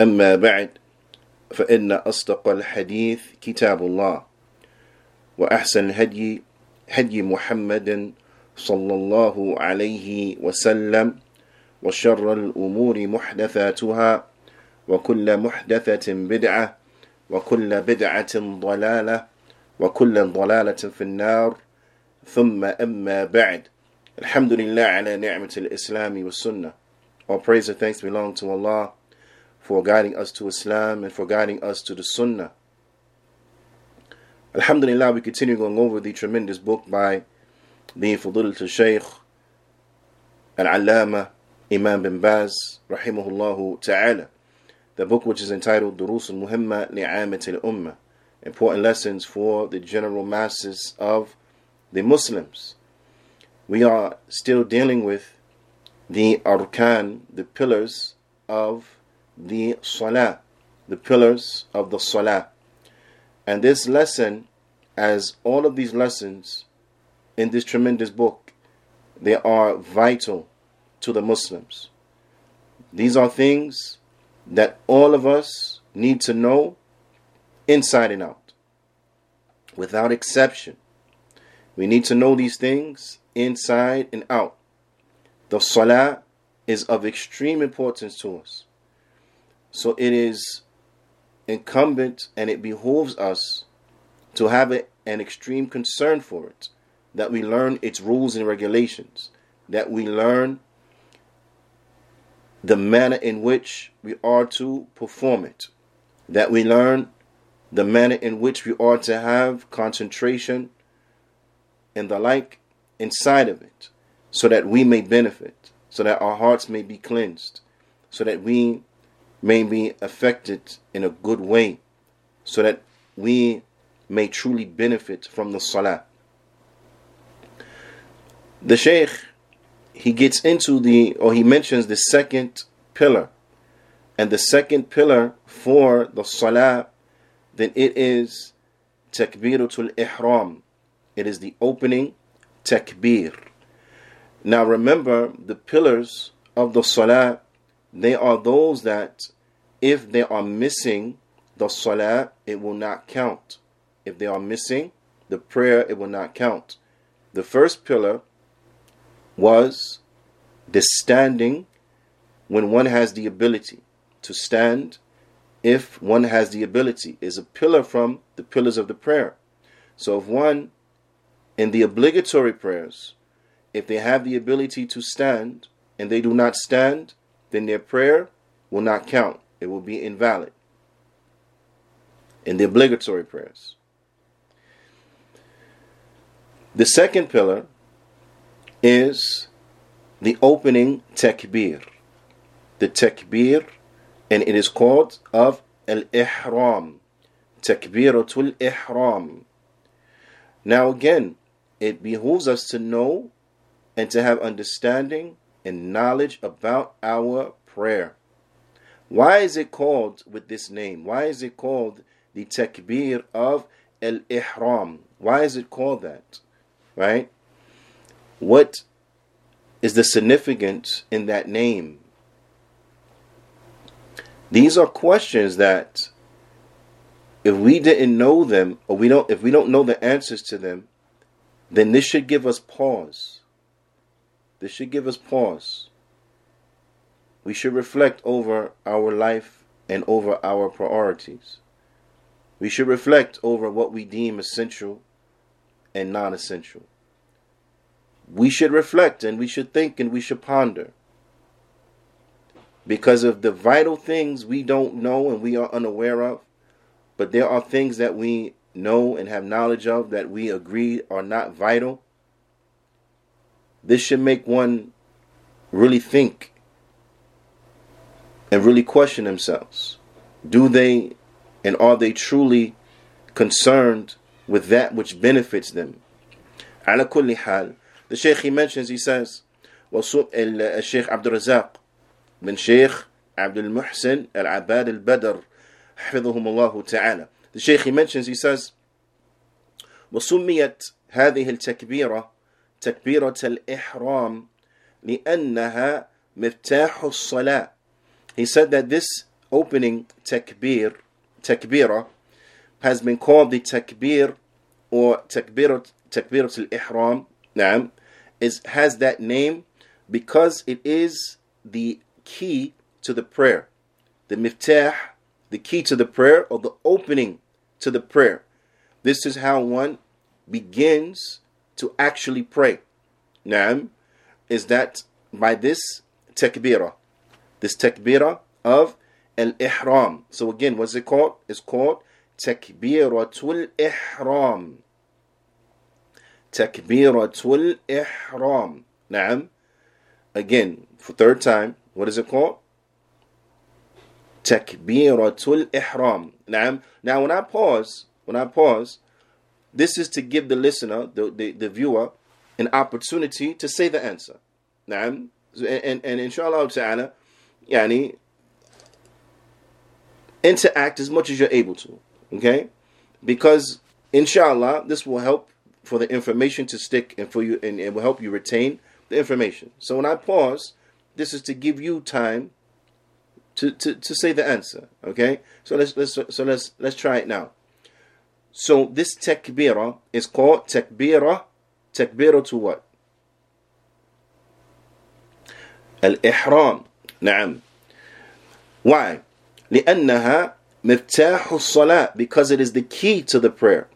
أما بعد فإن أصدق الحديث كتاب الله وأحسن الهدي هدي محمد صلى الله عليه وسلم وشر الأمور محدثاتها وكل محدثة بدعة وكل بدعة ضلالة وكل ضلالة في النار. ثم أما بعد الحمد لله على نعمة الإسلام والسنة. All praise and thanks belong to Allah. For guiding us to Islam and for guiding us to the Sunnah. Alhamdulillah, we continue going over the tremendous book by the Fadilatul Shaykh Al-Allama Imam bin Baz rahimahullah ta'ala. The book which is entitled Durus al-Muhimma li'amat al-Ummah. Important lessons for the general masses of the Muslims. We are still dealing with the arkan, the pillars of the salah, the pillars of the salah. And this lesson, as all of these lessons in this tremendous book, they are vital to the Muslims. These are things that all of us need to know inside and out, without exception. We need to know these things inside and out. The salah is of extreme importance to us. So it is incumbent and it behooves us to have an extreme concern for it, that we learn its rules and regulations, that we learn the manner in which we are to perform it, that we learn the manner in which we are to have concentration and the like inside of it, so that we may benefit, so that our hearts may be cleansed, so that we may be affected in a good way, so that we may truly benefit from the salah. The Shaykh he gets into the or he mentions the second pillar. And the second pillar for the salah, then it is takbiratul ihram. It is the opening takbir. Now remember the pillars of the salah, they are those that if they are missing the salah, it will not count. If they are missing the prayer, it will not count. The first pillar was the standing when one has the ability to stand if one has the ability is a pillar from the pillars of the prayer so if one in the obligatory prayers if they have the ability to stand and they do not stand then their prayer will not count it will be invalid in the obligatory prayers the second pillar is the opening takbir. The takbir, and it is called of al-ihram. Takbiratul ihram. Now again, it behooves us to know and to have understanding and knowledge about our prayer. Why is it called with this name? Why is it called the takbir of al-ihram? Why is it called that? Right? What is the significance in that name? These are questions that if we didn't know them or we don't if we don't know the answers to them, then this should give us pause. This should give us pause. We should reflect over our life and over our priorities. We should reflect over what we deem essential and non essential we should reflect and we should think and we should ponder. Because of the vital things we don't know and we are unaware of, but there are things that we know and have knowledge of that we agree are not vital. This should make one really think and really question themselves. Do they and are they truly concerned with that which benefits them? على كل حال the Shaykh he mentions he says الشيخ عبد الرزاق بن شيخ عبد المحسن العباد البدر حفظهم الله تعالى the Shaykh he mentions he says وسميت هذه التكبيرة تكبيرة الإحرام لأنها مفتاح الصلاة he said that this opening takbir takbira has been called the takbir or takbirat takbirat al-ihram نعم is has that name because it is the key to the prayer the miftah the key to the prayer or the opening to the prayer this is how one begins to actually pray. Naam, is that by this takbirah, this takbirah of al-ihram. So again, what's it called? It's called takbiratul ihram. Takbiratul ihram. Naam. Again, for third time, what is it called? Takbiratul ihram. Naam. Now when I pause, when I pause, this is to give the listener, the, the, the viewer, an opportunity to say the answer. And, and, and inshallah ta'ala, yani, interact as much as you're able to. Okay? Because inshallah, this will help for the information to stick and for you and, it will help you retain the information. So when I pause, this is to give you time to, to, to say the answer. Okay? So let's let's so let's let's try it now. so this takbira is called takbira takbira to what الإحرام نعم why لأنها مفتاح الصلاة because it is the key to the prayer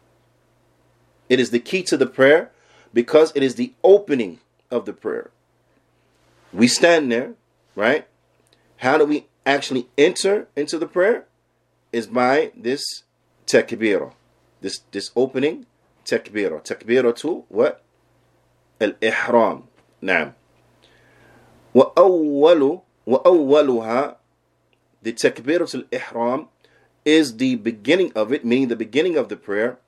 it is the key to the prayer because it is the opening of the prayer we stand there right how do we actually enter into the prayer is by this takbira this this opening takbira takbira to what al-ihram نعم وأول وأولها the takbiratul ihram is the beginning of it, meaning the beginning of the prayer.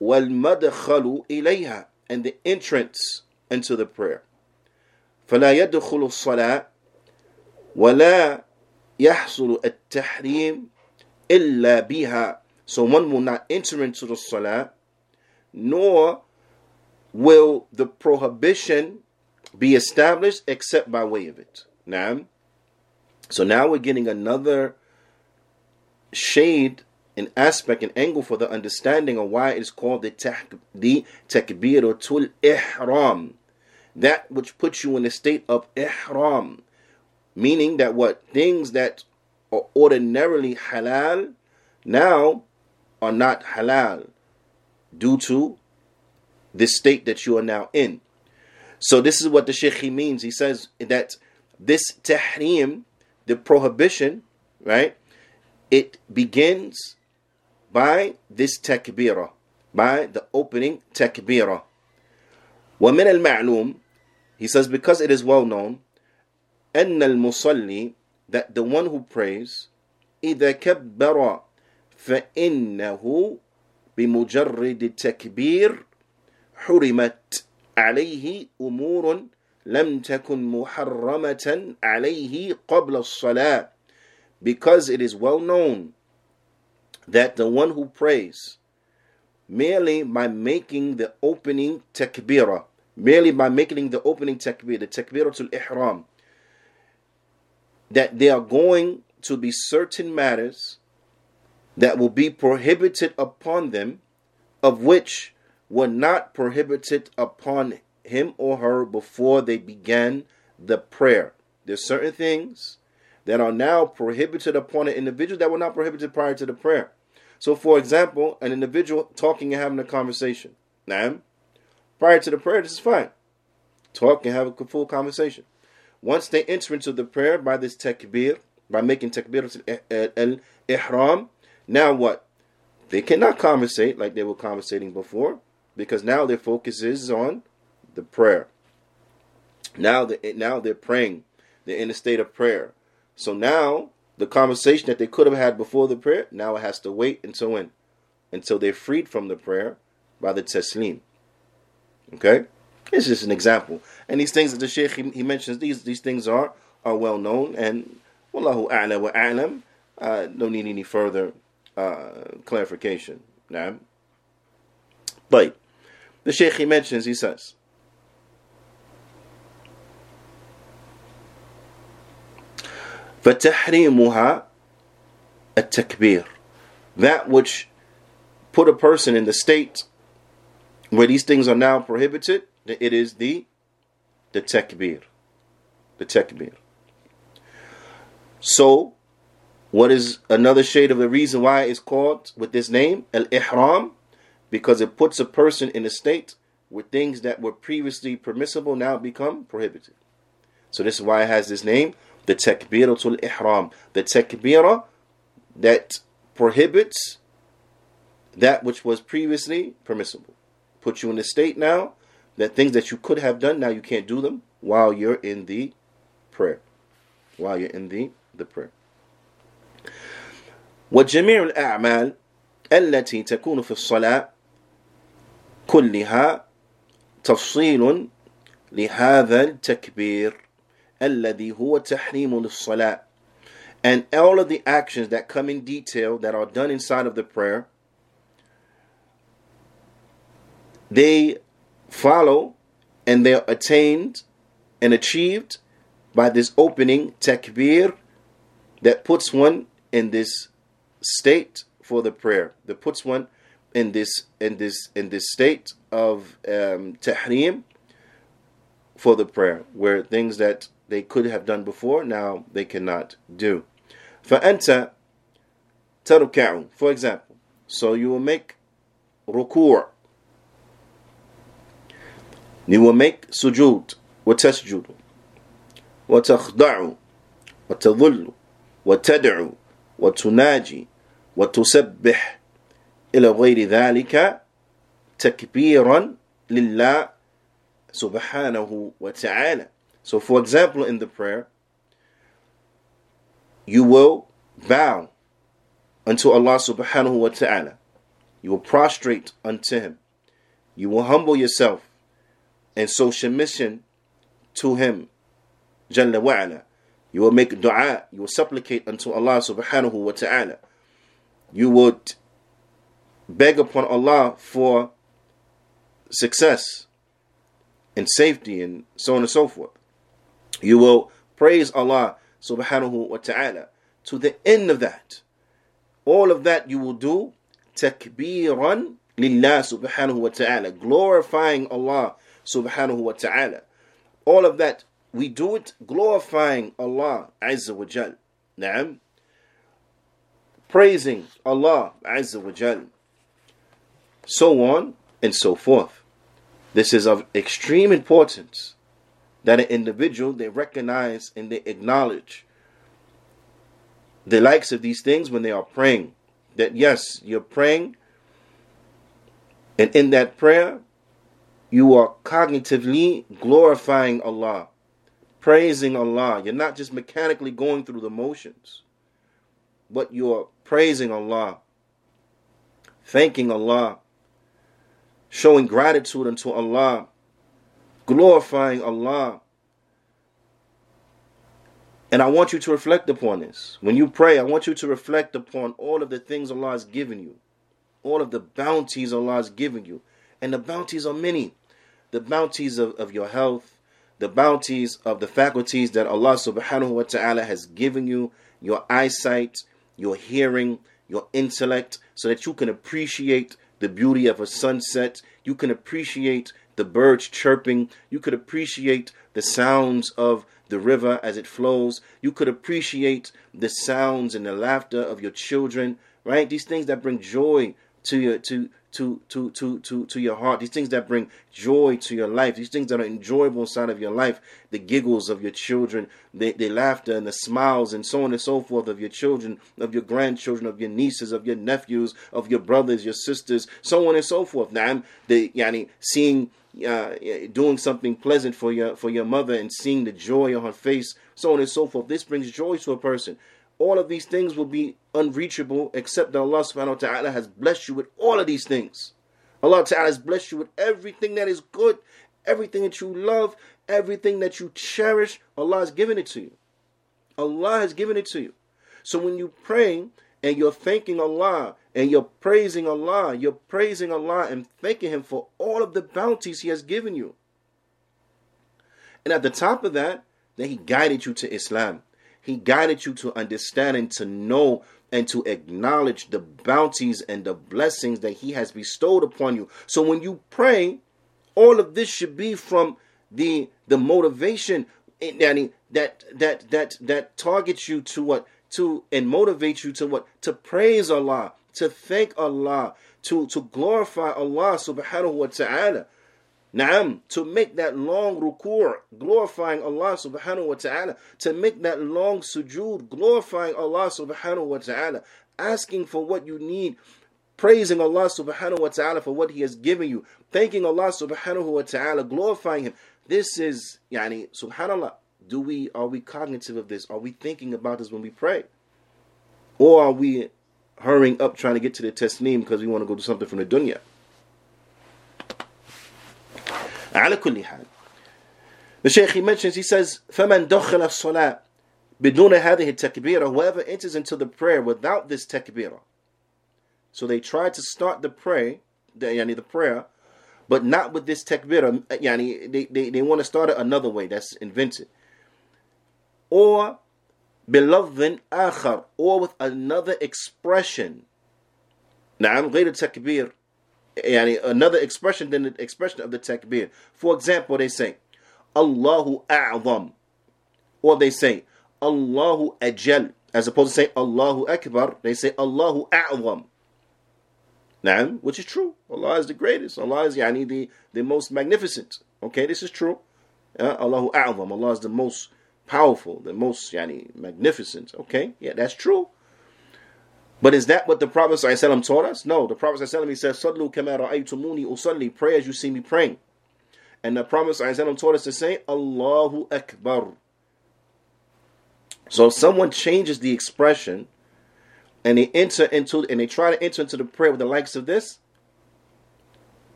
والمدخل إليها and the entrance into the prayer. فلا يدخل الصلاة ولا يحصل التحريم إلا بها. so one will not enter into the salah, nor will the prohibition be established except by way of it. Now, so now we're getting another shade an aspect and angle for the understanding of why it's called the, tak- the takbiratul ihram. That which puts you in a state of ihram. Meaning that what? Things that are ordinarily halal now are not halal due to this state that you are now in. So this is what the Sheikh he means. He says that this tahrim, the prohibition, right? It begins by this takbirah, by the opening takbirah. ومن المعلوم, he says, because it is well known, أن المصلي, that the one who prays, إذا كبر فإنه بمجرد التكبير حرمت عليه أمور لم تكن محرمة عليه قبل الصلاة because it is well known that the one who prays merely by making the opening takbirah, merely by making the opening takbir, the takbiratul ihram, that there are going to be certain matters that will be prohibited upon them, of which were not prohibited upon him or her before they began the prayer. There's certain things that are now prohibited upon an individual that were not prohibited prior to the prayer. So, for example, an individual talking and having a conversation. Now, prior to the prayer, this is fine. Talk and have a full conversation. Once they enter into the prayer by this takbir, by making takbir al-ihram, now what? They cannot conversate like they were conversating before because now their focus is on the prayer. Now, they, now they're praying. They're in a state of prayer. So now the conversation that they could have had before the prayer, now it has to wait until when? Until they're freed from the prayer by the taslim. Okay? It's just an example. And these things that the Sheikh he, he mentions, these these things are are well known and Wallahu a'la wa a'lam. Uh, don't need any further uh, clarification. Now, but the Sheikh he mentions, he says, فَتَحْرِيمُهَا التَّكْبِيرُ That which put a person in the state where these things are now prohibited, it is the the takbir. The takbir. So, what is another shade of the reason why it's called with this name, Al Ihram? Because it puts a person in a state where things that were previously permissible now become prohibited. So, this is why it has this name, the Takbiratul Ihram. The Takbirah that prohibits that which was previously permissible. Put you in a state now that things that you could have done, now you can't do them while you're in the prayer. While you're in the the prayer. وجميع الأعمال التي تكون في الصلاة كلها تفصيل لهذا التكبير الذي هو تحريم للصلاة and all of the actions that come in detail that are done inside of the prayer they follow and they're attained and achieved by this opening takbir that puts one in this state for the prayer, that puts one in this in this in this state of um, tahrim for the prayer, where things that they could have done before now they cannot do. فأنت تركع, for example, so you will make ruku', you will make sujud, وتسجد, وتخضع, وتظل, وتدعو وتناجي وتسبح إلى غير ذلك تكبيرا لله سبحانه وتعالى So for example in the prayer you will bow unto Allah subhanahu wa ta'ala you will prostrate unto him you will humble yourself and show submission to him Jalla wa'ala you will make dua. You will supplicate unto Allah subhanahu wa ta'ala. You would beg upon Allah for success and safety and so on and so forth. You will praise Allah subhanahu wa ta'ala to the end of that. All of that you will do takbiran lillah subhanahu wa ta'ala, glorifying Allah subhanahu wa ta'ala. All of that we do it glorifying Allah Azza wa Jal. Naam. Praising Allah Azza wa Jal. So on and so forth. This is of extreme importance that an individual they recognize and they acknowledge the likes of these things when they are praying. That yes, you're praying, and in that prayer, you are cognitively glorifying Allah praising Allah. You're not just mechanically going through the motions, but you're praising Allah, thanking Allah, showing gratitude unto Allah, glorifying Allah. And I want you to reflect upon this. When you pray, I want you to reflect upon all of the things Allah has given you, all of the bounties Allah has given you. And the bounties are many. The bounties of, of your health, the bounties of the faculties that Allah subhanahu wa ta'ala has given you, your eyesight, your hearing, your intellect, so that you can appreciate the beauty of a sunset, you can appreciate the birds chirping, you could appreciate the sounds of the river as it flows, you could appreciate the sounds and the laughter of your children, right? These things that bring joy to your to to to to to to your heart these things that bring joy to your life these things that are enjoyable inside of your life the giggles of your children the, the laughter and the smiles and so on and so forth of your children of your grandchildren of your nieces of your nephews of your brothers your sisters so on and so forth now I'm the yani seeing uh, doing something pleasant for your for your mother and seeing the joy on her face, so on and so forth. This brings joy to a person. All of these things will be unreachable except that Allah subhanahu wa ta'ala has blessed you with all of these things. Allah ta'ala has blessed you with everything that is good, everything that you love, everything that you cherish. Allah has given it to you. Allah has given it to you. So when you pray and you're thanking Allah and you're praising Allah, you're praising Allah and thanking Him for all of the bounties He has given you. And at the top of that, then He guided you to Islam. He guided you to understand and to know and to acknowledge the bounties and the blessings that He has bestowed upon you. So when you pray, all of this should be from the the motivation eh, that that that that that targets you to what to and motivates you to what to praise Allah, to thank Allah, to to glorify Allah subhanahu wa ta'ala. Naam, to make that long ruku' glorifying Allah subhanahu wa ta'ala, to make that long sujood glorifying Allah subhanahu wa ta'ala, asking for what you need, praising Allah subhanahu wa ta'ala for what He has given you, thanking Allah subhanahu wa ta'ala, glorifying Him. This is yani subhanallah. Do we are we cognitive of this? Are we thinking about this when we pray? Or are we hurrying up trying to get to the taslim because we want to go do something from the dunya? على كل حال The Shaykh he mentions, he says, فَمَنْ دَخَلَ الصَّلَاةِ بدون هذه التكبيرة Whoever enters into the prayer without this takbirah. So they try to start the prayer, the, yani the prayer, but not with this takbirah. Yani they, they, they want to start it another way that's invented. Or بلفظ آخر or with another expression. نعم غير التكبير yani another expression than the expression of the takbir. For example, they say, Allahu A'zam. Or they say, Allahu Ajal. As opposed to saying Allahu Akbar, they say Allahu A'zam. Naam, which is true. Allah is the greatest. Allah is yani, the, the most magnificent. Okay, this is true. Uh, Allahu A'zam. Allah is the most powerful, the most yani, magnificent. Okay, yeah, that's true. But is that what the Prophet ﷺ taught us? No. The Prophet ﷺ he says, Sallu kamara aytumuni usalli Pray as you see me praying. And the Prophet ﷺ taught us to say, Allahu Akbar. So if someone changes the expression and they enter into and they try to enter into the prayer with the likes of this,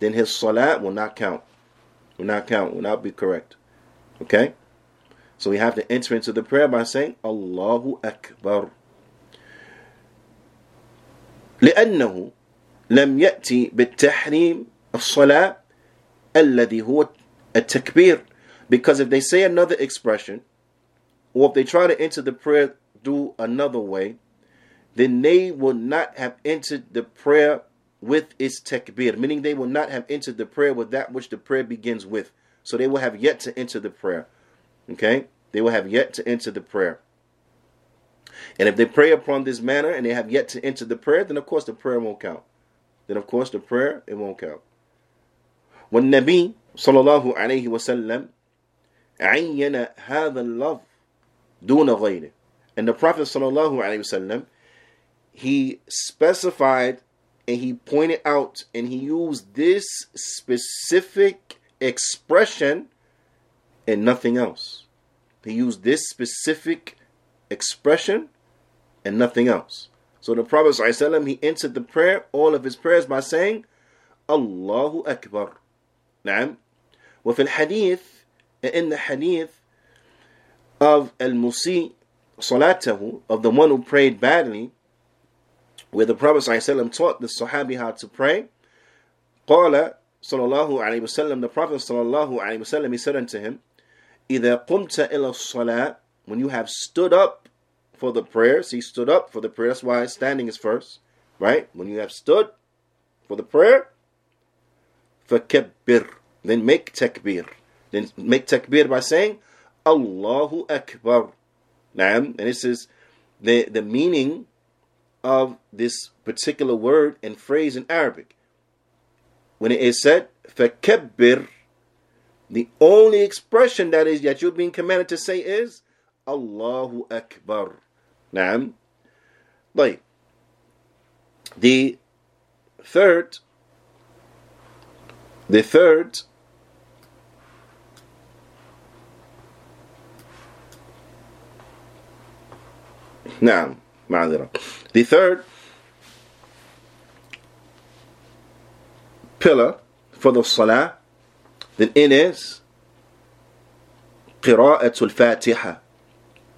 Then his salat will not count. Will not count, will not be correct. Okay? So we have to enter into the prayer by saying Allahu Akbar. لأنه لم يأتي بالتحريم الصلاة الذي هو التكبير because if they say another expression or if they try to enter the prayer through another way then they will not have entered the prayer with its takbir meaning they will not have entered the prayer with that which the prayer begins with so they will have yet to enter the prayer Okay? They will have yet to enter the prayer. And if they pray upon this manner and they have yet to enter the prayer, then of course the prayer won't count. Then of course the prayer it won't count. When Nabi sallallahu alayhi wasallam عين هذا اللفظ دون غيره and the Prophet sallallahu alayhi wasallam he specified and he pointed out and he used this specific expression and nothing else. He used this specific expression and nothing else. So the Prophet ﷺ, he entered the prayer, all of his prayers by saying, Allahu Akbar. نعم. وفي الحديث in the hadith of al-musi salatahu of the one who prayed badly where the Prophet ﷺ taught the Sahabi how to pray قال صلى الله عليه وسلم the Prophet صلى الله عليه وسلم he said unto him إذا قمت إلى الصلاة when you have stood up for the prayer, see stood up for the prayer, that's why standing is first, right? When you have stood for the prayer, فكبر then make takbir. Then make takbir by saying Allahu Akbar. Naam, and this is the, the meaning of this particular word and phrase in Arabic. When it is said, فكبر the only expression that is that you're being commanded to say is Allahu Akbar. Naam. Like the third, the third نعم معذرة the third pillar for the salah then it is قراءة الفاتحة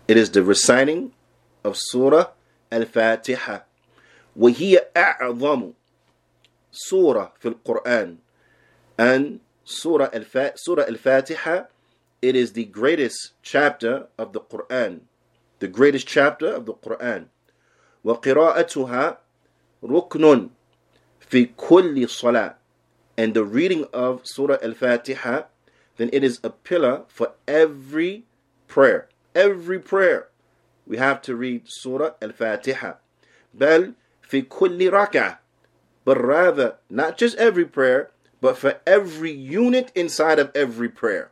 it is the reciting of Surah Al-Fatiha وهي أعظم سورة في القرآن and Surah Al-Fatiha it is the greatest chapter of the Quran the greatest chapter of the Quran وقراءتها ركن في كل صلاة and the reading of Surah Al Fatiha, then it is a pillar for every prayer. Every prayer, we have to read Surah Al Fatiha. Bel, fi kulli rak'ah. But rather, not just every prayer, but for every unit inside of every prayer.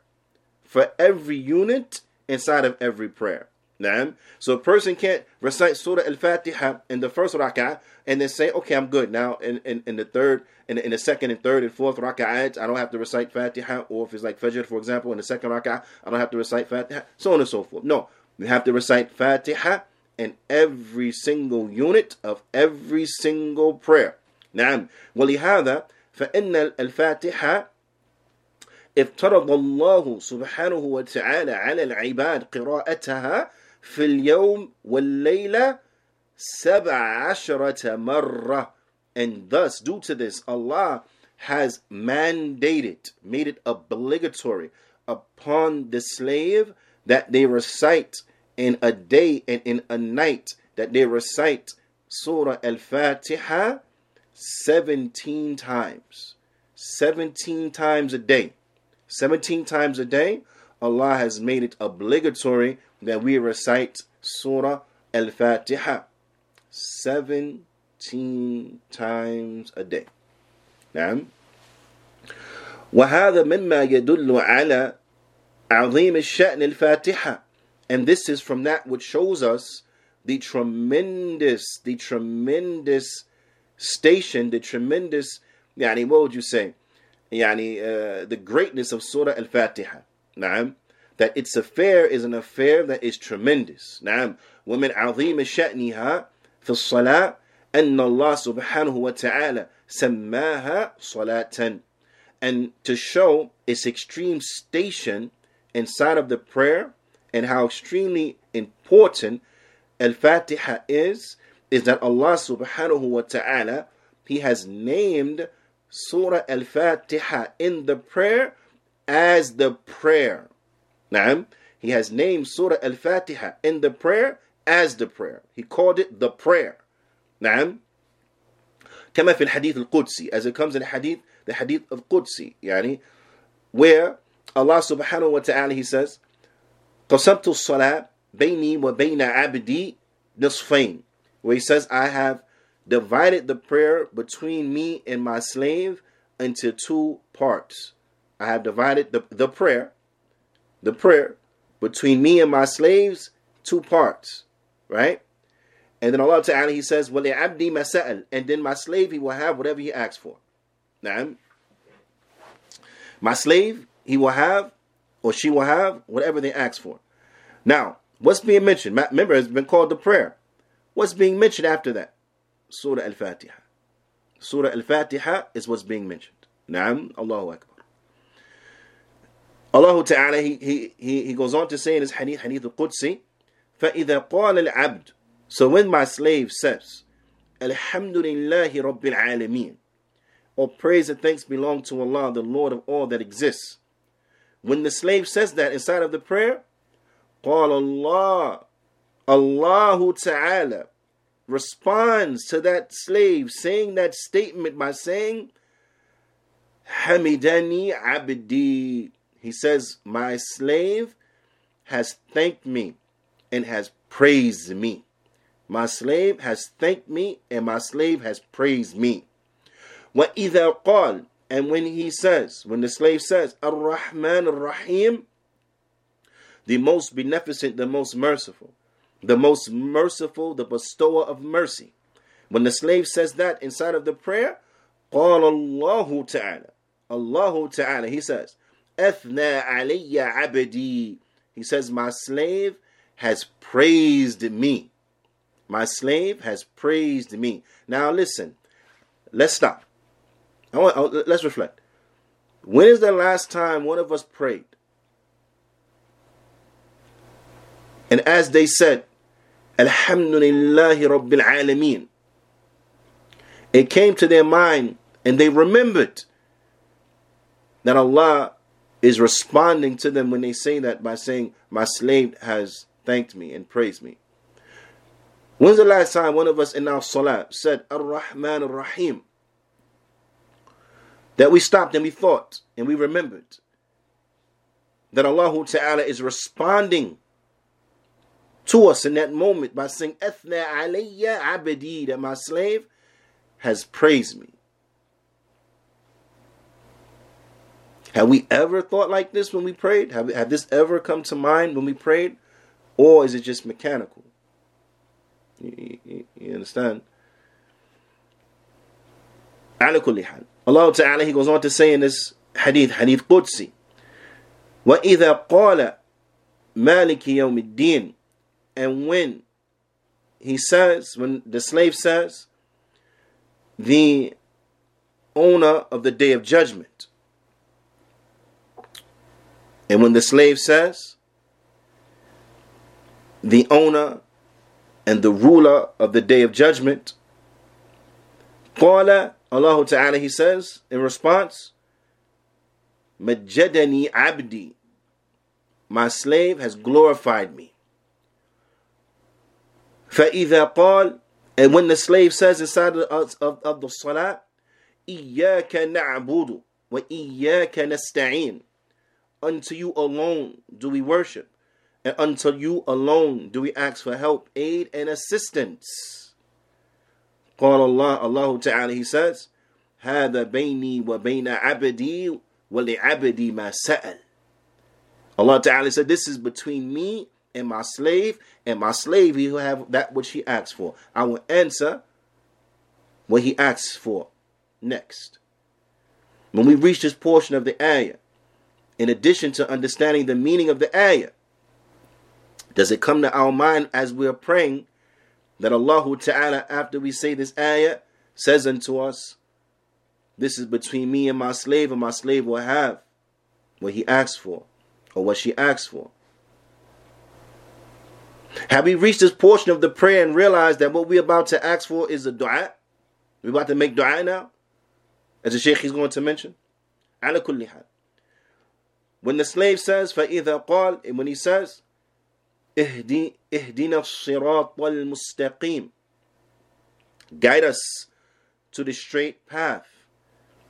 For every unit inside of every prayer. Naam. So a person can't recite Surah Al-Fatiha in the first rak'ah and then say, okay, I'm good. Now in, in, in the third, in the, in the second and third and fourth rak'ahs, I don't have to recite Fatiha. Or if it's like Fajr, for example, in the second rak'ah, I don't have to recite Fatiha. So on and so forth. No, you have to recite Fatiha in every single unit of every single prayer. نعم ولهذا فإن الفاتحة افترض الله سبحانه وتعالى على العباد قراءتها في اليوم والليلة سبع عشرة مرة and thus due to this Allah has mandated made it obligatory upon the slave that they recite in a day and in a night that they recite Surah Al-Fatiha 17 times 17 times a day 17 times a day Allah has made it obligatory that we recite Surah Al Fatiha 17 times a day. نعم وهذا مما يدل على عظيم الشأن الفاتحة and this is from that which shows us the tremendous the tremendous station the tremendous يعني what would you say يعني uh, the greatness of Surah Al-Fatiha نعم that its affair is an affair that is tremendous. نعم ومن عظيم شأنها في الصلاة أن الله سبحانه وتعالى سماها صلاة and to show its extreme station inside of the prayer and how extremely important Al-Fatiha is is that Allah subhanahu wa ta'ala he has named Surah Al-Fatiha in the prayer as the prayer Naam, he has named Surah Al-Fatiha in the prayer as the prayer. He called it the prayer. نعم كما في الحديث القدسي as it comes in the hadith the hadith of Qudsi يعني where Allah subhanahu wa ta'ala he says قسمت الصلاة بيني وبين عبدي نصفين where he says I have divided the prayer between me and my slave into two parts I have divided the, the prayer the prayer between me and my slaves, two parts, right? And then Allah Ta'ala, He says, abdi masal, And then my slave, he will have whatever he asks for. Now, my slave, he will have, or she will have, whatever they ask for. Now, what's being mentioned? Remember, it's been called the prayer. What's being mentioned after that? Surah Al Fatiha. Surah Al Fatiha is what's being mentioned. Naam, Allahu Akbar. Allah Ta'ala, he, he, he goes on to say in his hadith, hadith al-Qudsi, فَإِذَا قَالَ الْعَبْدُ So when my slave says, Alhamdulillahi Rabbil Alameen, all praise and thanks belong to Allah, the Lord of all that exists. When the slave says that inside of the prayer, قال Allah, Allah Ta'ala responds to that slave saying that statement by saying, Hamidani Abdi. He says, My slave has thanked me and has praised me. My slave has thanked me and my slave has praised me. وَإِذَا قَالْ And when he says, when the slave says, Ar-Rahman Ar-Rahim, the most beneficent, the most merciful, the most merciful, the bestower of mercy. When the slave says that inside of the prayer, قال الله تعالى Allah Ta'ala, He says, Ethna alayya abdi. He says, My slave has praised me. My slave has praised me. Now listen, let's stop. I want, let's reflect. When is the last time one of us prayed? And as they said, Alhamdulillahi Rabbil Alameen. It came to their mind and they remembered that Allah is responding to them when they say that by saying, My slave has thanked me and praised me. When's the last time one of us in our salah said Ar-Rahman Ar-Rahim? That we stopped and we thought and we remembered that Allah Ta'ala is responding to us in that moment by saying Ethna alayya abdi that my slave has praised me. Have we ever thought like this when we prayed? Have, have this ever come to mind when we prayed? Or is it just mechanical? You, you, you understand? على كل حال Allah Ta'ala he goes on to say in this hadith hadith Qudsi وإذا قال مالك يوم الدين and when he says when the slave says the owner of the day of judgment And when the slave says, the owner and the ruler of the day of judgment, قال Allah Ta'ala, he says in response, Majadani abdi, my slave has glorified me. فَإِذَا قَالَ And when the slave says inside of, of, of the salah, إِيَّاكَ نَعْبُدُ وَإِيَّاكَ نَسْتَعِينُ Unto you alone do we worship and unto you alone do we ask for help, aid, and assistance. قال الله الله تعالى he says هذا بيني وبين عبدي ولعبدي ما سأل Allah Ta'ala said this is between me and my slave and my slave he will have that which he asks for I will answer what he asks for next when we reach this portion of the ayah in addition to understanding the meaning of the ayah does it come to our mind as we're praying that Allah Ta'ala, after we say this ayah, says unto us, This is between me and my slave, and my slave will have what he asks for, or what she asks for. Have we reached this portion of the prayer and realized that what we're about to ask for is a dua? We're about to make dua now? As the Shaykh is going to mention. When the slave says, فَإِذَا قَالْ And when he says, اهدي اهدنا الصراط المستقيم guide us to the straight path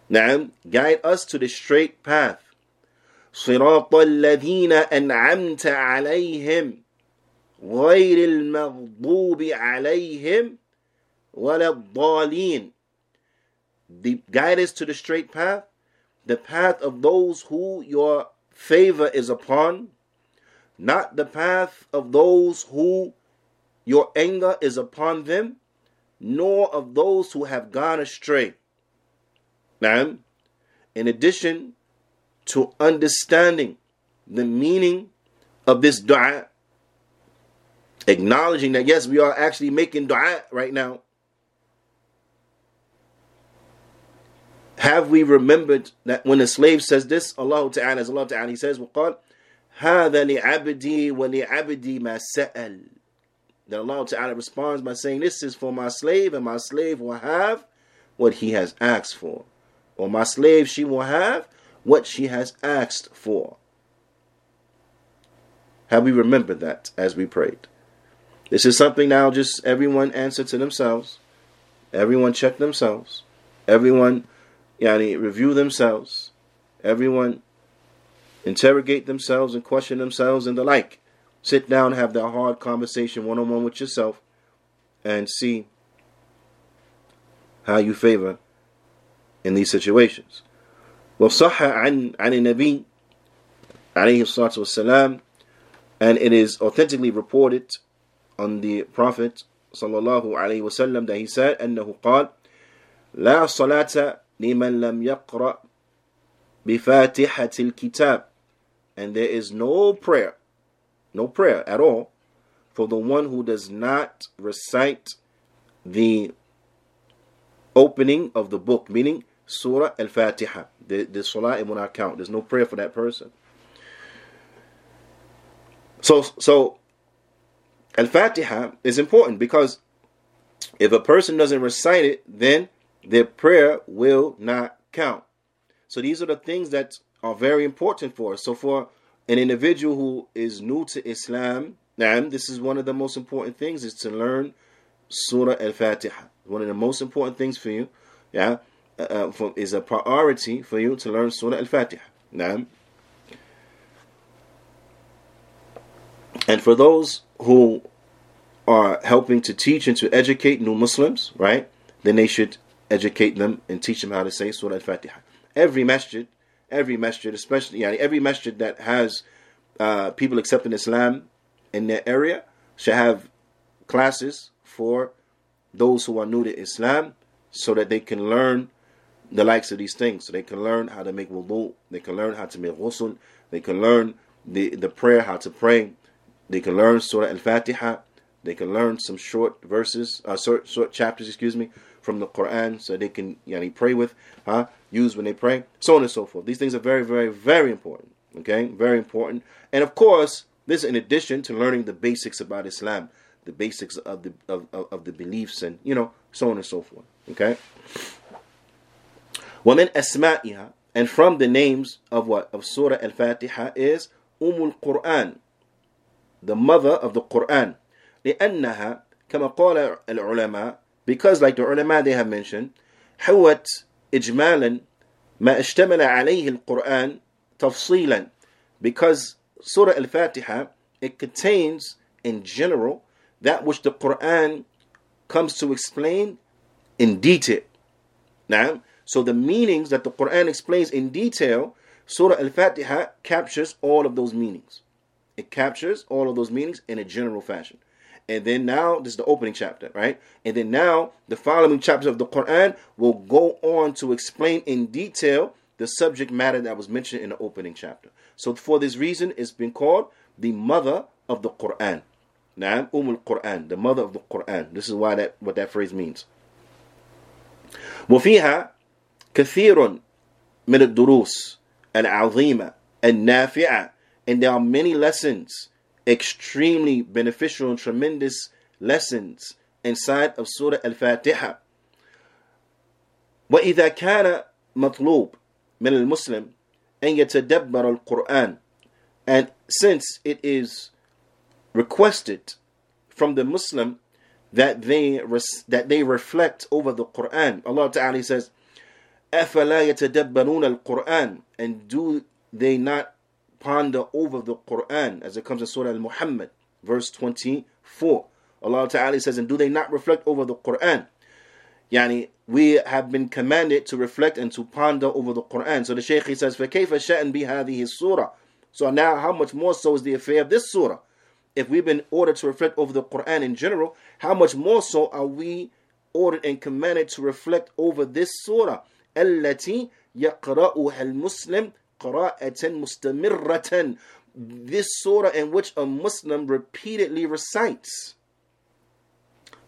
نعم guide us to the straight path صراط الذين أنعمت عليهم غير المغضوب عليهم ولا الضالين the guide us to the straight path the path of those who your favor is upon not the path of those who your anger is upon them, nor of those who have gone astray. Now, in addition to understanding the meaning of this dua, acknowledging that yes, we are actually making dua right now. Have we remembered that when a slave says this, Allah Ta'ala, as Allah Ta'ala, He says, وَقَالَ هذا لعبدي ولعبدي ما سأل that Allah Ta'ala responds by saying, This is for my slave, and my slave will have what he has asked for. Or my slave, she will have what she has asked for. Have we remembered that as we prayed? This is something now just everyone answer to themselves. Everyone check themselves. Everyone yani, review themselves. Everyone interrogate themselves and question themselves and the like. Sit down, have that hard conversation one on one with yourself, and see how you favor in these situations. وصح عن عن النبي عليه الصلاة والسلام and it is authentically reported on the Prophet صلى الله عليه وسلم that he said أنه قال لا صلاة لمن لم يقرأ بفاتحة الكتاب and there is no prayer no prayer at all for the one who does not recite the opening of the book meaning Surah Al-Fatiha the, the Salah it will not count there's no prayer for that person so so Al-Fatiha is important because if a person doesn't recite it, then their prayer will not count. So these are the things that are very important for us. So for an individual who is new to Islam, and this is one of the most important things is to learn Surah Al-Fatiha. One of the most important things for you, yeah, uh, uh for, is a priority for you to learn Surah Al-Fatiha. Now, and for those who are helping to teach and to educate new Muslims, right? Then they should educate them and teach them how to say Surah Al-Fatiha. Every masjid, every masjid, especially yeah, every masjid that has uh, people accepting Islam in their area should have classes for those who are new to Islam so that they can learn the likes of these things. So they can learn how to make wudu, they can learn how to make ghusl, they can learn the, the prayer, how to pray, they can learn Surah Al-Fatiha, they can learn some short verses, uh, short, short chapters, excuse me, from the Quran, so they can you know, pray with, huh? use when they pray, so on and so forth. These things are very, very, very important. Okay, very important. And of course, this in addition to learning the basics about Islam, the basics of the of, of, of the beliefs, and you know, so on and so forth. Okay. ومن أسمائها and from the names of what of Surah Al-Fatiha is Umm al-Quran, the mother of the Quran. لأنها كما قال العلماء because like the ulama they have mentioned حوت إجمالا ما اشتمل عليه القرآن تفصيلا because Surah Al-Fatiha it contains in general that which the Quran comes to explain in detail. Now, so the meanings that the Quran explains in detail, Surah Al-Fatiha captures all of those meanings. It captures all of those meanings in a general fashion. And then now, this is the opening chapter, right? And then now, the following chapters of the Quran will go on to explain in detail the subject matter that was mentioned in the opening chapter. So, for this reason, it's been called the mother of the Quran. Naam, Umm al-Quran, the mother of the Quran. This is why that what that phrase means. وفيها كثير من الدروس العظيمة النافعة and there are many lessons extremely beneficial and tremendous lessons inside of Surah Al-Fatiha. وإذا كان مطلوب من المسلم أن يتدبر القرآن and since it is requested from the Muslim that they that they reflect over the Quran. Allah Ta'ala says, أَفَلَا يَتَدَبَّرُونَ الْقُرْآنِ And do they not ponder over the Quran as it comes in Surah Al Muhammad, verse 24. Allah Ta'ala says, And do they not reflect over the Quran? Yani, we have been commanded to reflect and to ponder over the Quran. So the Shaykh he says, فَكَيْفَ شَأْن بِهَذِهِ surah. So now, how much more so is the affair of this surah? If we've been ordered to reflect over the Quran in general, how much more so are we ordered and commanded to reflect over this surah? التي يقرأها المسلم قراءة مستمرة this surah in which a Muslim repeatedly recites.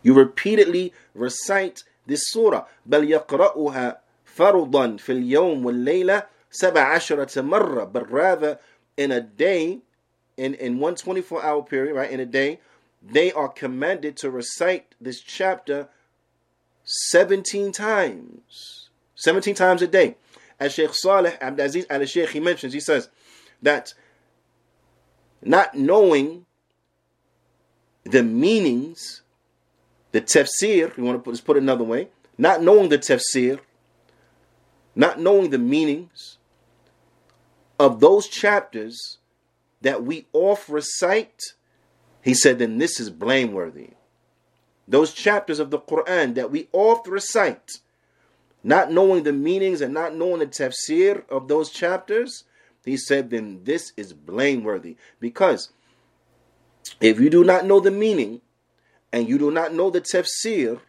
You repeatedly recite this surah. بل يقرأها فرضا في اليوم والليلة سبع عشرة مرة but rather in a day in, in one 24 hour period right in a day they are commanded to recite this chapter 17 times 17 times a day as Sheikh Saleh Abdulaziz al Sheikh he mentions, he says that not knowing the meanings, the tafsir, you want to put, let's put it another way, not knowing the tafsir, not knowing the meanings of those chapters that we off recite, he said, then this is blameworthy. Those chapters of the Quran that we oft recite, not knowing the meanings and not knowing the tafsir of those chapters, he said, then this is blameworthy. Because if you do not know the meaning and you do not know the tafsir,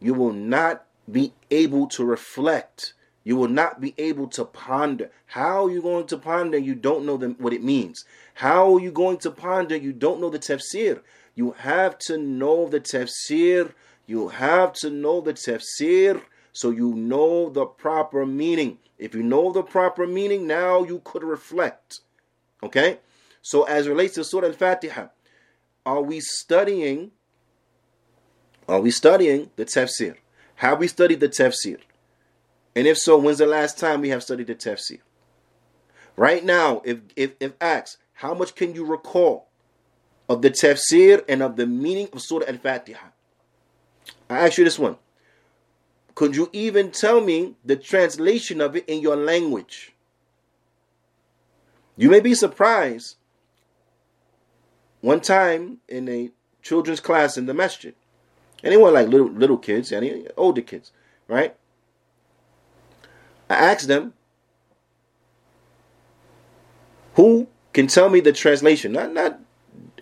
you will not be able to reflect You will not be able to ponder. How are you going to ponder? You don't know the, what it means. How are you going to ponder? You don't know the tafsir. You have to know the tafsir. You have to know the tafsir so you know the proper meaning. If you know the proper meaning, now you could reflect. Okay? So, as relates to Surah Al Fatiha, are we studying? Are we studying the tafsir? Have we studied the tafsir? And if so, when's the last time we have studied the tafsir? Right now, if if if asked, how much can you recall of the tafsir and of the meaning of Surah Al-Fatiha? I ask you this one. Could you even tell me the translation of it in your language? You may be surprised. One time in a children's class in the masjid, anyone like little little kids, any older kids, right? I asked them, who can tell me the translation? Not not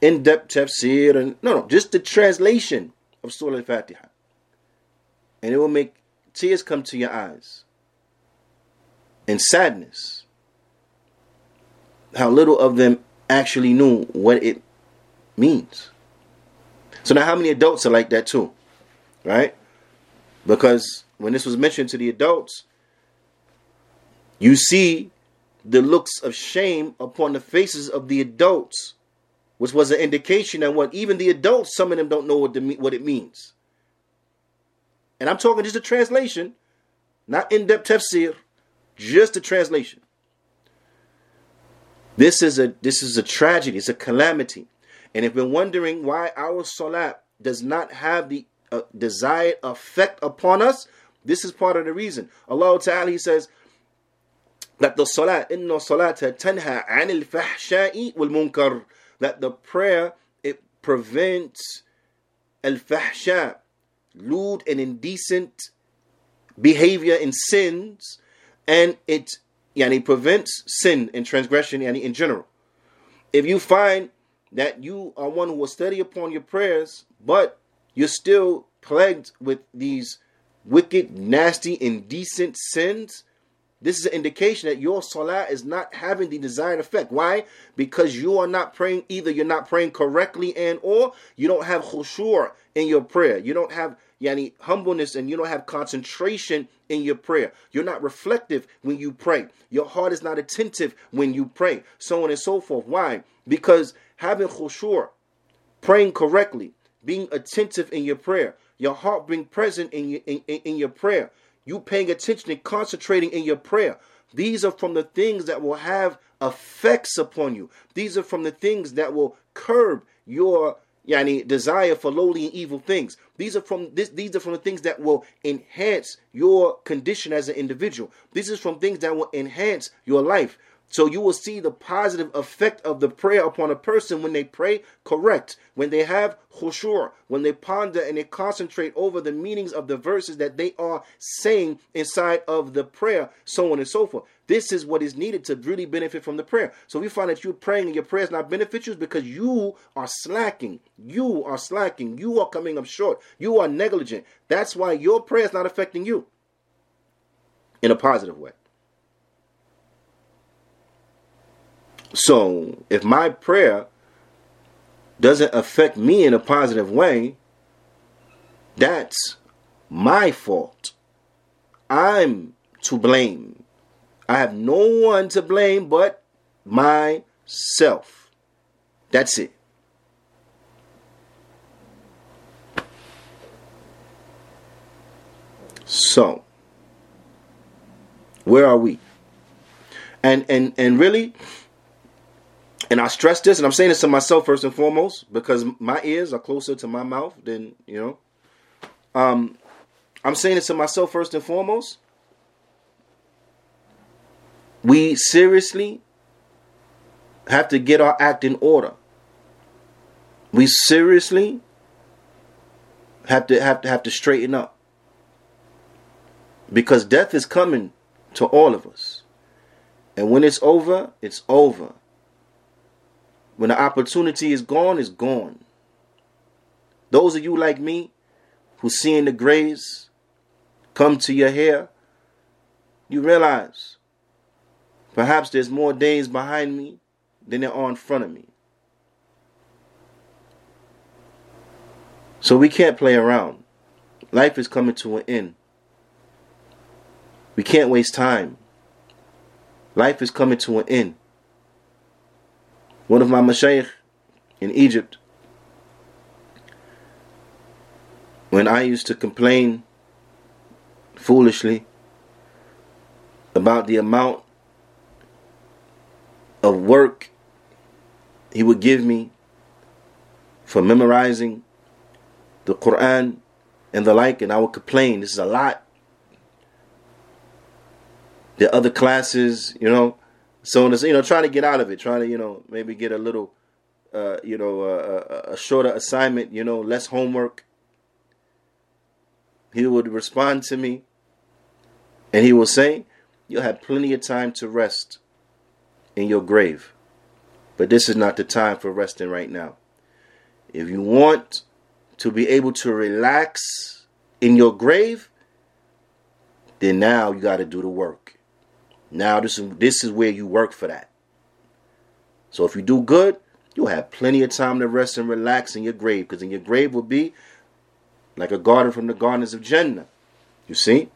in-depth tafsir and no no, just the translation of Surah Al-Fatiha. And it will make tears come to your eyes. And sadness. How little of them actually knew what it means. So now how many adults are like that too? Right? Because when this was mentioned to the adults, you see the looks of shame upon the faces of the adults, which was an indication that what even the adults, some of them don't know what the what it means. And I'm talking just a translation, not in-depth tafsir, just a translation. This is a this is a tragedy. It's a calamity. And if we're wondering why our salat does not have the uh, desired effect upon us, this is part of the reason. Allah Ta'ala He says, that the salat inna salata tanha anil fahsha'i wal munkar that the prayer it prevents al fahsha lewd and indecent behavior and sins and it yani prevents sin and transgression yani in general. If you find that you are one who will study upon your prayers but you're still plagued with these wicked nasty indecent sins this is an indication that your salah is not having the desired effect. Why? Because you are not praying, either you're not praying correctly and or you don't have khushu' in your prayer. You don't have yani humbleness and you don't have concentration in your prayer. You're not reflective when you pray. Your heart is not attentive when you pray. So on and so forth. Why? Because having khushu', praying correctly, being attentive in your prayer, your heart being present in your, in, in, in your prayer, you paying attention and concentrating in your prayer. These are from the things that will have effects upon you. These are from the things that will curb your yani desire for lowly and evil things. These are from this these are from the things that will enhance your condition as an individual. This is from things that will enhance your life. So you will see the positive effect of the prayer upon a person when they pray correct, when they have khushu', when they ponder and they concentrate over the meanings of the verses that they are saying inside of the prayer, so on and so forth. This is what is needed to really benefit from the prayer. So we find that you're praying and your prayer is not beneficial because you are slacking. You are slacking. You are coming up short. You are negligent. That's why your prayer is not affecting you in a positive way. So if my prayer doesn't affect me in a positive way, that's my fault. I'm to blame. I have no one to blame but myself. That's it. So, where are we? And and and really and I stress this, and I'm saying this to myself first and foremost, because my ears are closer to my mouth than you know. Um, I'm saying this to myself first and foremost. We seriously have to get our act in order. We seriously have to have to have to straighten up. Because death is coming to all of us. And when it's over, it's over. When the opportunity is gone, it's gone. Those of you like me who seeing the grays come to your hair, you realize perhaps there's more days behind me than there are in front of me. So we can't play around. Life is coming to an end. We can't waste time. Life is coming to an end. One of my mashayikh in Egypt, when I used to complain foolishly about the amount of work he would give me for memorizing the Quran and the like, and I would complain, this is a lot. The other classes, you know, so you know, trying to get out of it, trying to, you know, maybe get a little, uh, you know, uh, a shorter assignment, you know, less homework. He would respond to me and he will say, You'll have plenty of time to rest in your grave. But this is not the time for resting right now. If you want to be able to relax in your grave, then now you got to do the work. Now this is this is where you work for that. So if you do good, you'll have plenty of time to rest and relax in your grave, because in your grave will be like a garden from the gardens of Jannah. You see?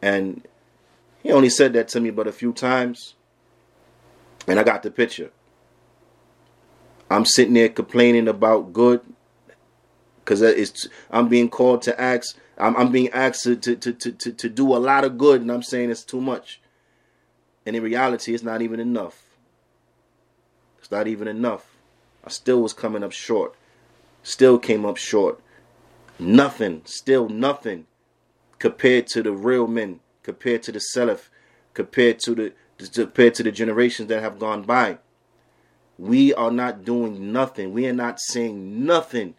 And he only said that to me but a few times. And I got the picture. I'm sitting there complaining about good because it's I'm being called to ask. I'm, I'm being asked to, to, to, to, to do a lot of good, and I'm saying it's too much. And in reality, it's not even enough. It's not even enough. I still was coming up short. Still came up short. Nothing, still nothing compared to the real men, compared to the Salaf, compared to the compared to the generations that have gone by. We are not doing nothing. We are not saying nothing.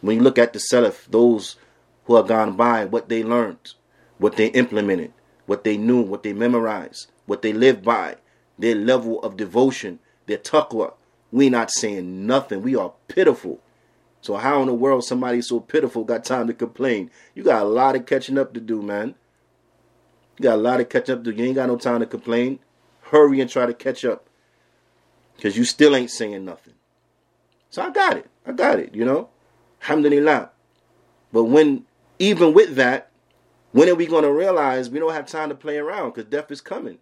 When you look at the Salaf, those who have gone by, what they learned, what they implemented, what they knew, what they memorized, what they live by, their level of devotion, their taqwa. We not saying nothing. We are pitiful. So how in the world somebody so pitiful got time to complain? You got a lot of catching up to do, man. You got a lot of catching up to do. You ain't got no time to complain. Hurry and try to catch up. Because you still ain't saying nothing. So I got it. I got it, you know. Alhamdulillah. But when, even with that, when are we to realize we don't have time to play around because death is coming?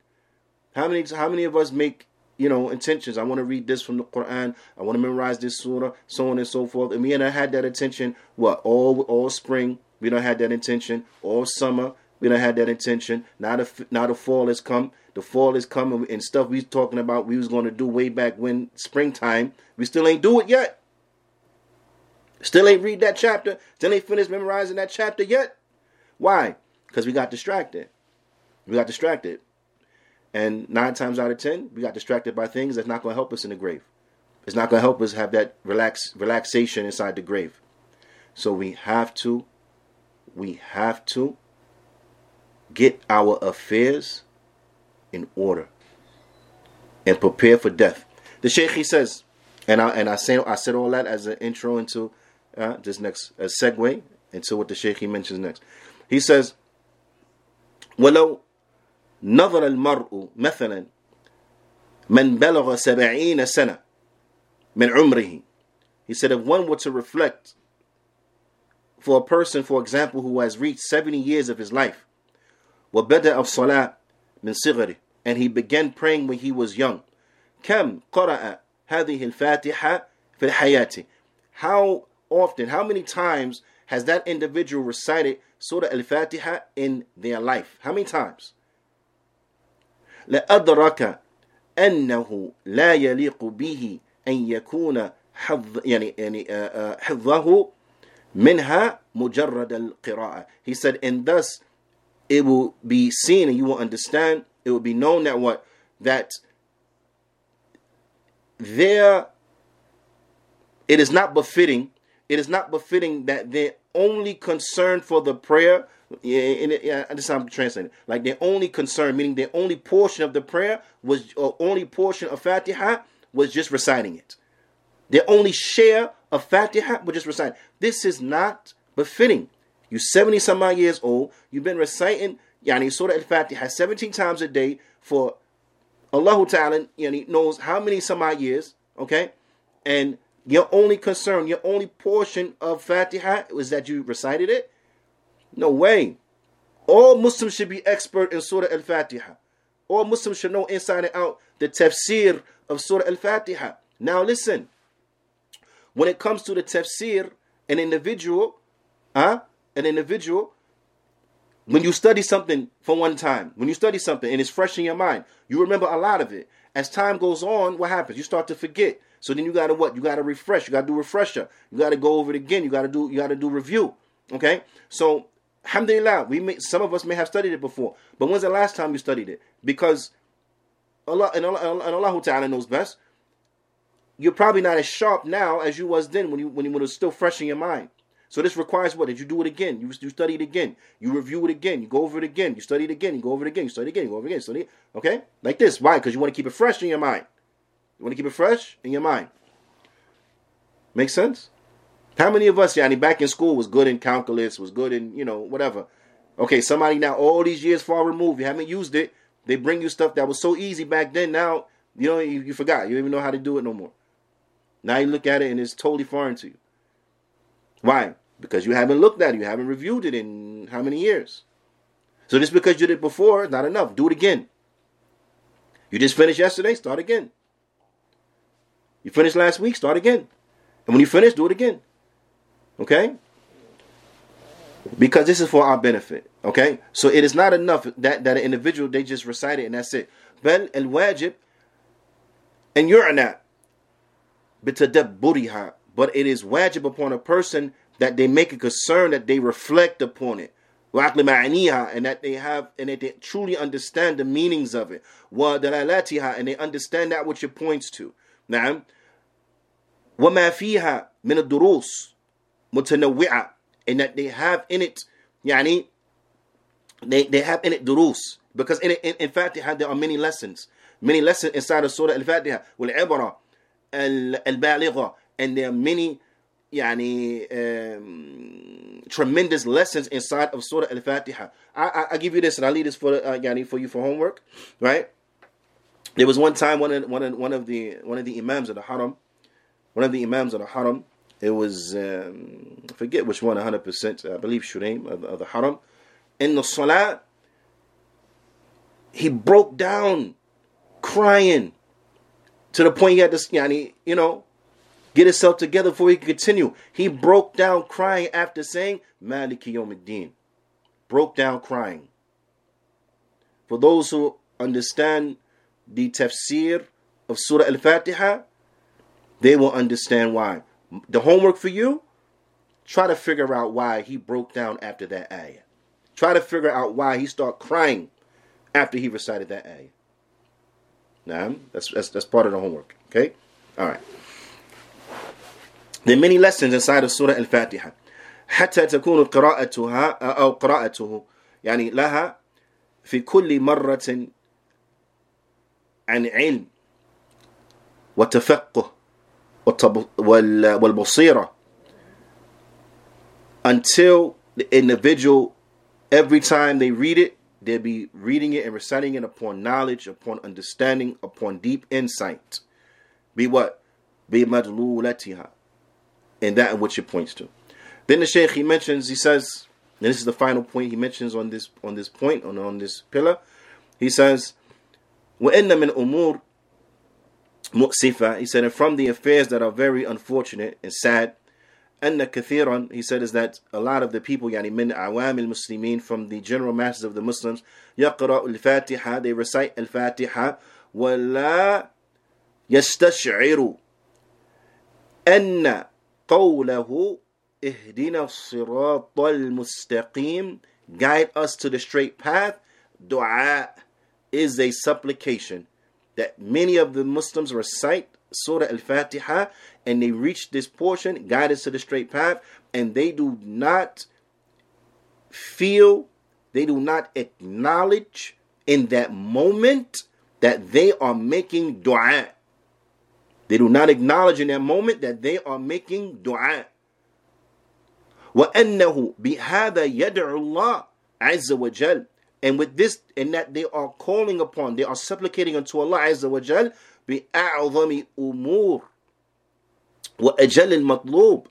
How many, how many of us make you know, intentions. I want to read this from the Quran. I want to memorize this surah, so on and so forth. And we and I had that intention. What all all spring we don't had that intention. All summer we don't had that intention. Now the now the fall has come. The fall is coming and stuff we talking about. We was going to do way back when springtime. We still ain't do it yet. Still ain't read that chapter. Still ain't finished memorizing that chapter yet. Why? Because we got distracted. We got distracted. And nine times out of ten, we got distracted by things that's not going to help us in the grave. It's not going to help us have that relax relaxation inside the grave. So we have to, we have to get our affairs in order and prepare for death. The Sheikh he says, and I and I say I said all that as an intro into uh, this next a segue into what the Sheikh he mentions next. He says, "Walau نظر المرء مثلا من بلغ سبعين سنة من عمره He said if one were to reflect for a person, for example, who has reached 70 years of his life وبدأ الصلاة من صغره and he began praying when he was young كم قرأ هذه الفاتحة في الحياة How often, how many times has that individual recited Surah Al-Fatiha in their life? How many times? لأدرك أنه لا يليق به أن يكون حظ يعني يعني حظه منها مجرد القراءة. He said, and thus it will be seen and you will understand, it will be known that what? That there it is not befitting, it is not befitting that they're only concern for the prayer yeah, and yeah, this I'm translating. Like their only concern, meaning their only portion of the prayer was, or only portion of Fatiha was just reciting it. Their only share of Fatiha was just reciting. This is not befitting. You're 70 some odd years old. You've been reciting yani Surah Al-Fatiha 17 times a day for Allah Ta'ala yani, knows how many some odd years, okay? And your only concern, your only portion of Fatiha was that you recited it? No way. All Muslims should be expert in Surah Al-Fatiha. All Muslims should know inside and out the tafsir of Surah Al-Fatiha. Now listen. When it comes to the tafsir, an individual, huh? An individual, when you study something for one time, when you study something and it's fresh in your mind, you remember a lot of it. As time goes on, what happens? You start to forget. So then you gotta what? You gotta refresh. You gotta do refresher. You gotta go over it again. You gotta do you gotta do review. Okay? So Alhamdulillah, we may, some of us may have studied it before, but when's the last time you studied it? Because Allah and Allah, and Allah Ta'ala knows best. You're probably not as sharp now as you was then when you when it was still fresh in your mind. So this requires what? Did you do it again. You, you study it again. You review it again. You go over it again. You study it again. You go over it again. You study it again. You go over it again. Study it. Okay? Like this. Why? Because you want to keep it fresh in your mind. You want to keep it fresh in your mind. Make sense? How many of us, Yani, back in school was good in calculus, was good in, you know, whatever. Okay, somebody now all these years far removed, you haven't used it. They bring you stuff that was so easy back then. Now, you know, you, you forgot. You don't even know how to do it no more. Now you look at it and it's totally foreign to you. Why? Because you haven't looked at it. You haven't reviewed it in how many years? So just because you did it before, not enough. Do it again. You just finished yesterday, start again. You finished last week, start again. And when you finish, do it again. Okay? Because this is for our benefit. Okay? So it is not enough that, that an individual they just recite it and that's it. بل الواجب and يعنى بتدبرها but it is wajib upon a person that they make a concern that they reflect upon it and that they have and that they truly understand the meanings of it and they understand that which it points to نعم وما فيها من الدروس متنوعة in that they have in it يعني they, they have in it durus because in, in, in Fatiha there are many lessons many lessons inside of Surah Al-Fatiha والعبرة البالغة and there are many يعني um, tremendous lessons inside of Surah Al-Fatiha I, I, I give you this and I leave this for uh, يعني for you for homework right there was one time one of one of one of the one of the imams of the Haram one of the imams of the Haram it was, um, I forget which one 100%, I believe Shuraim of, of the Haram. In the Salah, he broke down crying to the point he had to, you know, get himself together before he could continue. He broke down crying after saying, Maliki Yawmiddin. Broke down crying. For those who understand the tafsir of Surah Al-Fatiha, they will understand why. The homework for you, try to figure out why he broke down after that ayah. Try to figure out why he started crying after he recited that ayah. Now, that's, that's, that's part of the homework. Okay? All right. There are many lessons inside of Surah Al-Fatiha. حتى تكون قراءتها أو قراءته يعني لها في كل مرة عن علم وتفقه والبصيرة until the individual every time they read it they'll be reading it and reciting it upon knowledge upon understanding upon deep insight be what be madlulatiha and that in which it points to then the sheikh he mentions he says and this is the final point he mentions on this on this point on on this pillar he says وإن من أمور muqsifa, he said, and from the affairs that are very unfortunate and sad, and kathiran, he said, is that a lot of the people, yani min awam al muslimin, from the general masses of the Muslims, yaqra al fatiha, they recite al fatiha, wala yastash'iru anna qawlahu ihdina sirat al mustaqim, guide us to the straight path, dua is a supplication that many of the Muslims recite Surah Al-Fatiha and they reach this portion, guidance to the straight path, and they do not feel, they do not acknowledge in that moment that they are making dua. They do not acknowledge in that moment that they are making dua. وأنه بهذا يدعو الله عز وجل And with this, and that they are calling upon, they are supplicating unto Allah Azza wa Jal بأعظم أمور وأجل المطلوب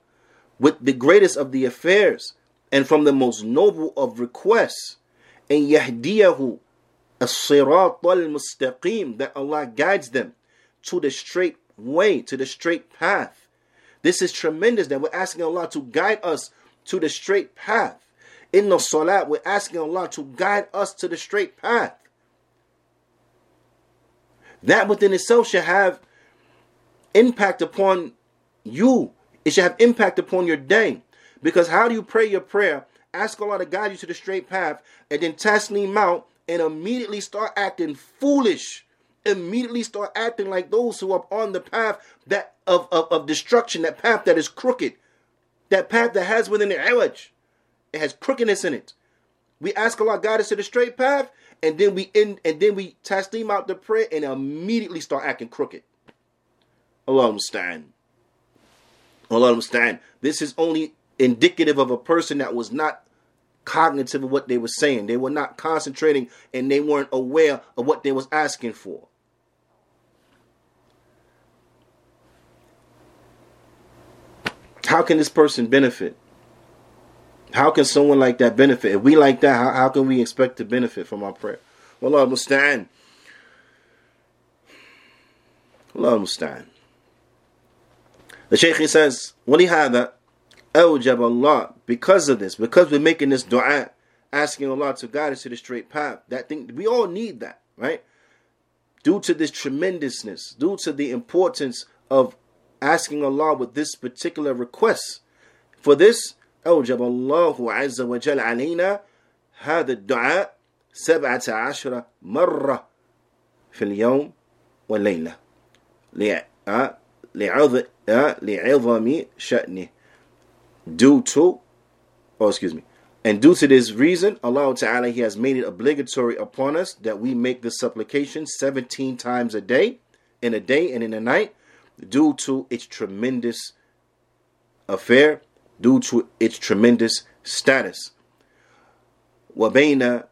with the greatest of the affairs and from the most noble of requests and يهديه الصراط المستقيم that Allah guides them to the straight way, to the straight path. This is tremendous that we're asking Allah to guide us to the straight path. In the salat, we're asking Allah to guide us to the straight path. That within itself should have impact upon you. It should have impact upon your day. Because how do you pray your prayer, ask Allah to guide you to the straight path, and then taslim out and immediately start acting foolish? Immediately start acting like those who are on the path that of, of, of destruction, that path that is crooked, that path that has within it. It has crookedness in it. We ask Allah guide us to the straight path, and then we end, and then we taslim out the prayer and immediately start acting crooked. Allah understand. Allah understand. This is only indicative of a person that was not cognitive of what they were saying. They were not concentrating and they weren't aware of what they was asking for. How can this person benefit? How can someone like that benefit? If we like that, how, how can we expect to benefit from our prayer? Well, Allah understand. Allah understand. The Shaykh he says, وَلِهَذَا أَوْجَبَ Allah Because of this, because we're making this dua, asking Allah to guide us to the straight path, that thing, we all need that, right? Due to this tremendousness, due to the importance of asking Allah with this particular request. For this, أوجب الله عز وجل علينا هذا الدعاء سبعة عشر مرة في اليوم والليلة لعظم شأنه due to oh excuse me and due to this reason Allah Ta'ala he has made it obligatory upon us that we make this supplication 17 times a day in a day and in a night due to its tremendous affair due to its tremendous status. وبين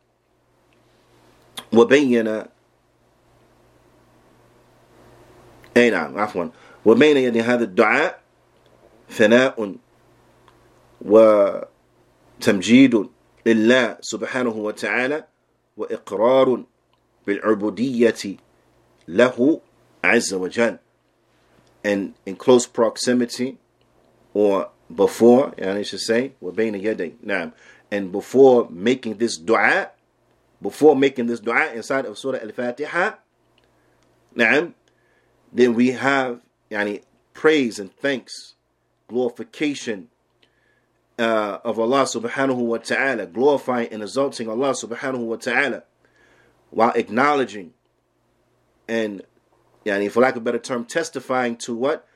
وبين أي نعم عفوا وبين يد هذا الدعاء ثناء وتمجيد لله سبحانه وتعالى وإقرار بالعبودية له عز وجل and in close proximity or before, and I should say, وَبَيْنَ يَدَيْ نعم. And before making this dua, before making this dua inside of Surah Al-Fatiha, نعم, then we have yani, praise and thanks, glorification uh, of Allah subhanahu wa ta'ala, glorifying and exalting Allah subhanahu wa ta'ala, while acknowledging and, yani, for lack of a better term, testifying to what?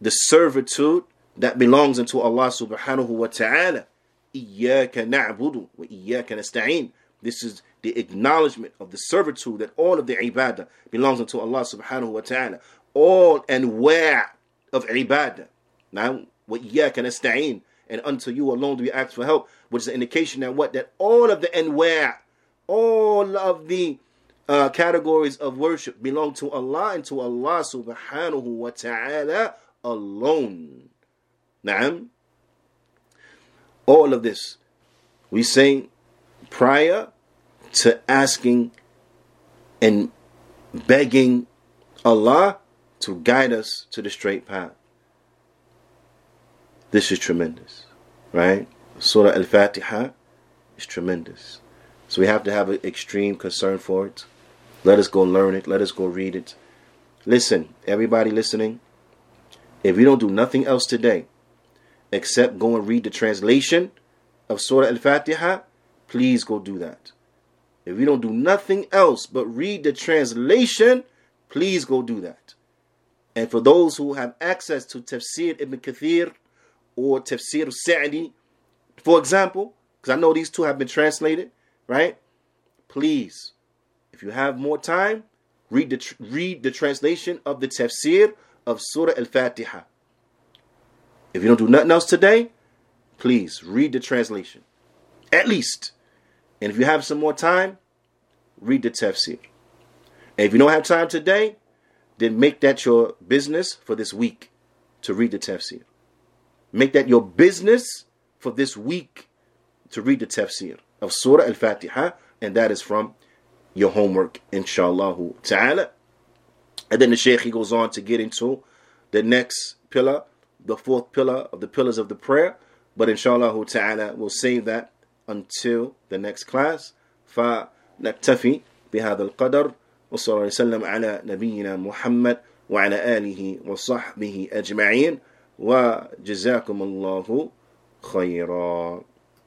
The servitude that belongs unto Allah subhanahu wa ta'ala. Iyaka na'budu wa iyaka nasta'in. This is the acknowledgement of the servitude that all of the ibadah belongs unto Allah subhanahu wa ta'ala. All anwa' of ibadah. Now, wa iyaka nasta'in. And unto you alone do we ask for help, which is an indication that what? That all of the anwa', all of the uh, categories of worship belong to Allah and to Allah subhanahu wa ta'ala alone. Naam. All of this we say prior to asking and begging Allah to guide us to the straight path. This is tremendous, right? Surah Al Fatiha is tremendous. So we have to have an extreme concern for it. Let us go learn it. Let us go read it. Listen, everybody listening, if you don't do nothing else today, except go and read the translation of Surah Al Fatiha, please go do that. If you don't do nothing else but read the translation, please go do that. And for those who have access to Tafsir Ibn Kathir or Tafsir Sa'di, for example, because I know these two have been translated, right? Please, if you have more time, read the read the translation of the Tafsir of Surah Al Fatiha. If you don't do nothing else today, please read the translation. At least. And if you have some more time, read the tafsir. And if you don't have time today, then make that your business for this week to read the tafsir. Make that your business for this week to read the tafsir of Surah Al Fatiha, and that is from your homework, inshallah ta'ala. And then the Shaykh he goes on to get into the next pillar, the fourth pillar of the pillars of the prayer. But inshallah ta'ala, we'll save that until the next class. فنكتفي بهذا القدر وصلى الله وسلم على نبينا محمد وعلى آله وصحبه أجمعين وجزاكم الله خيرا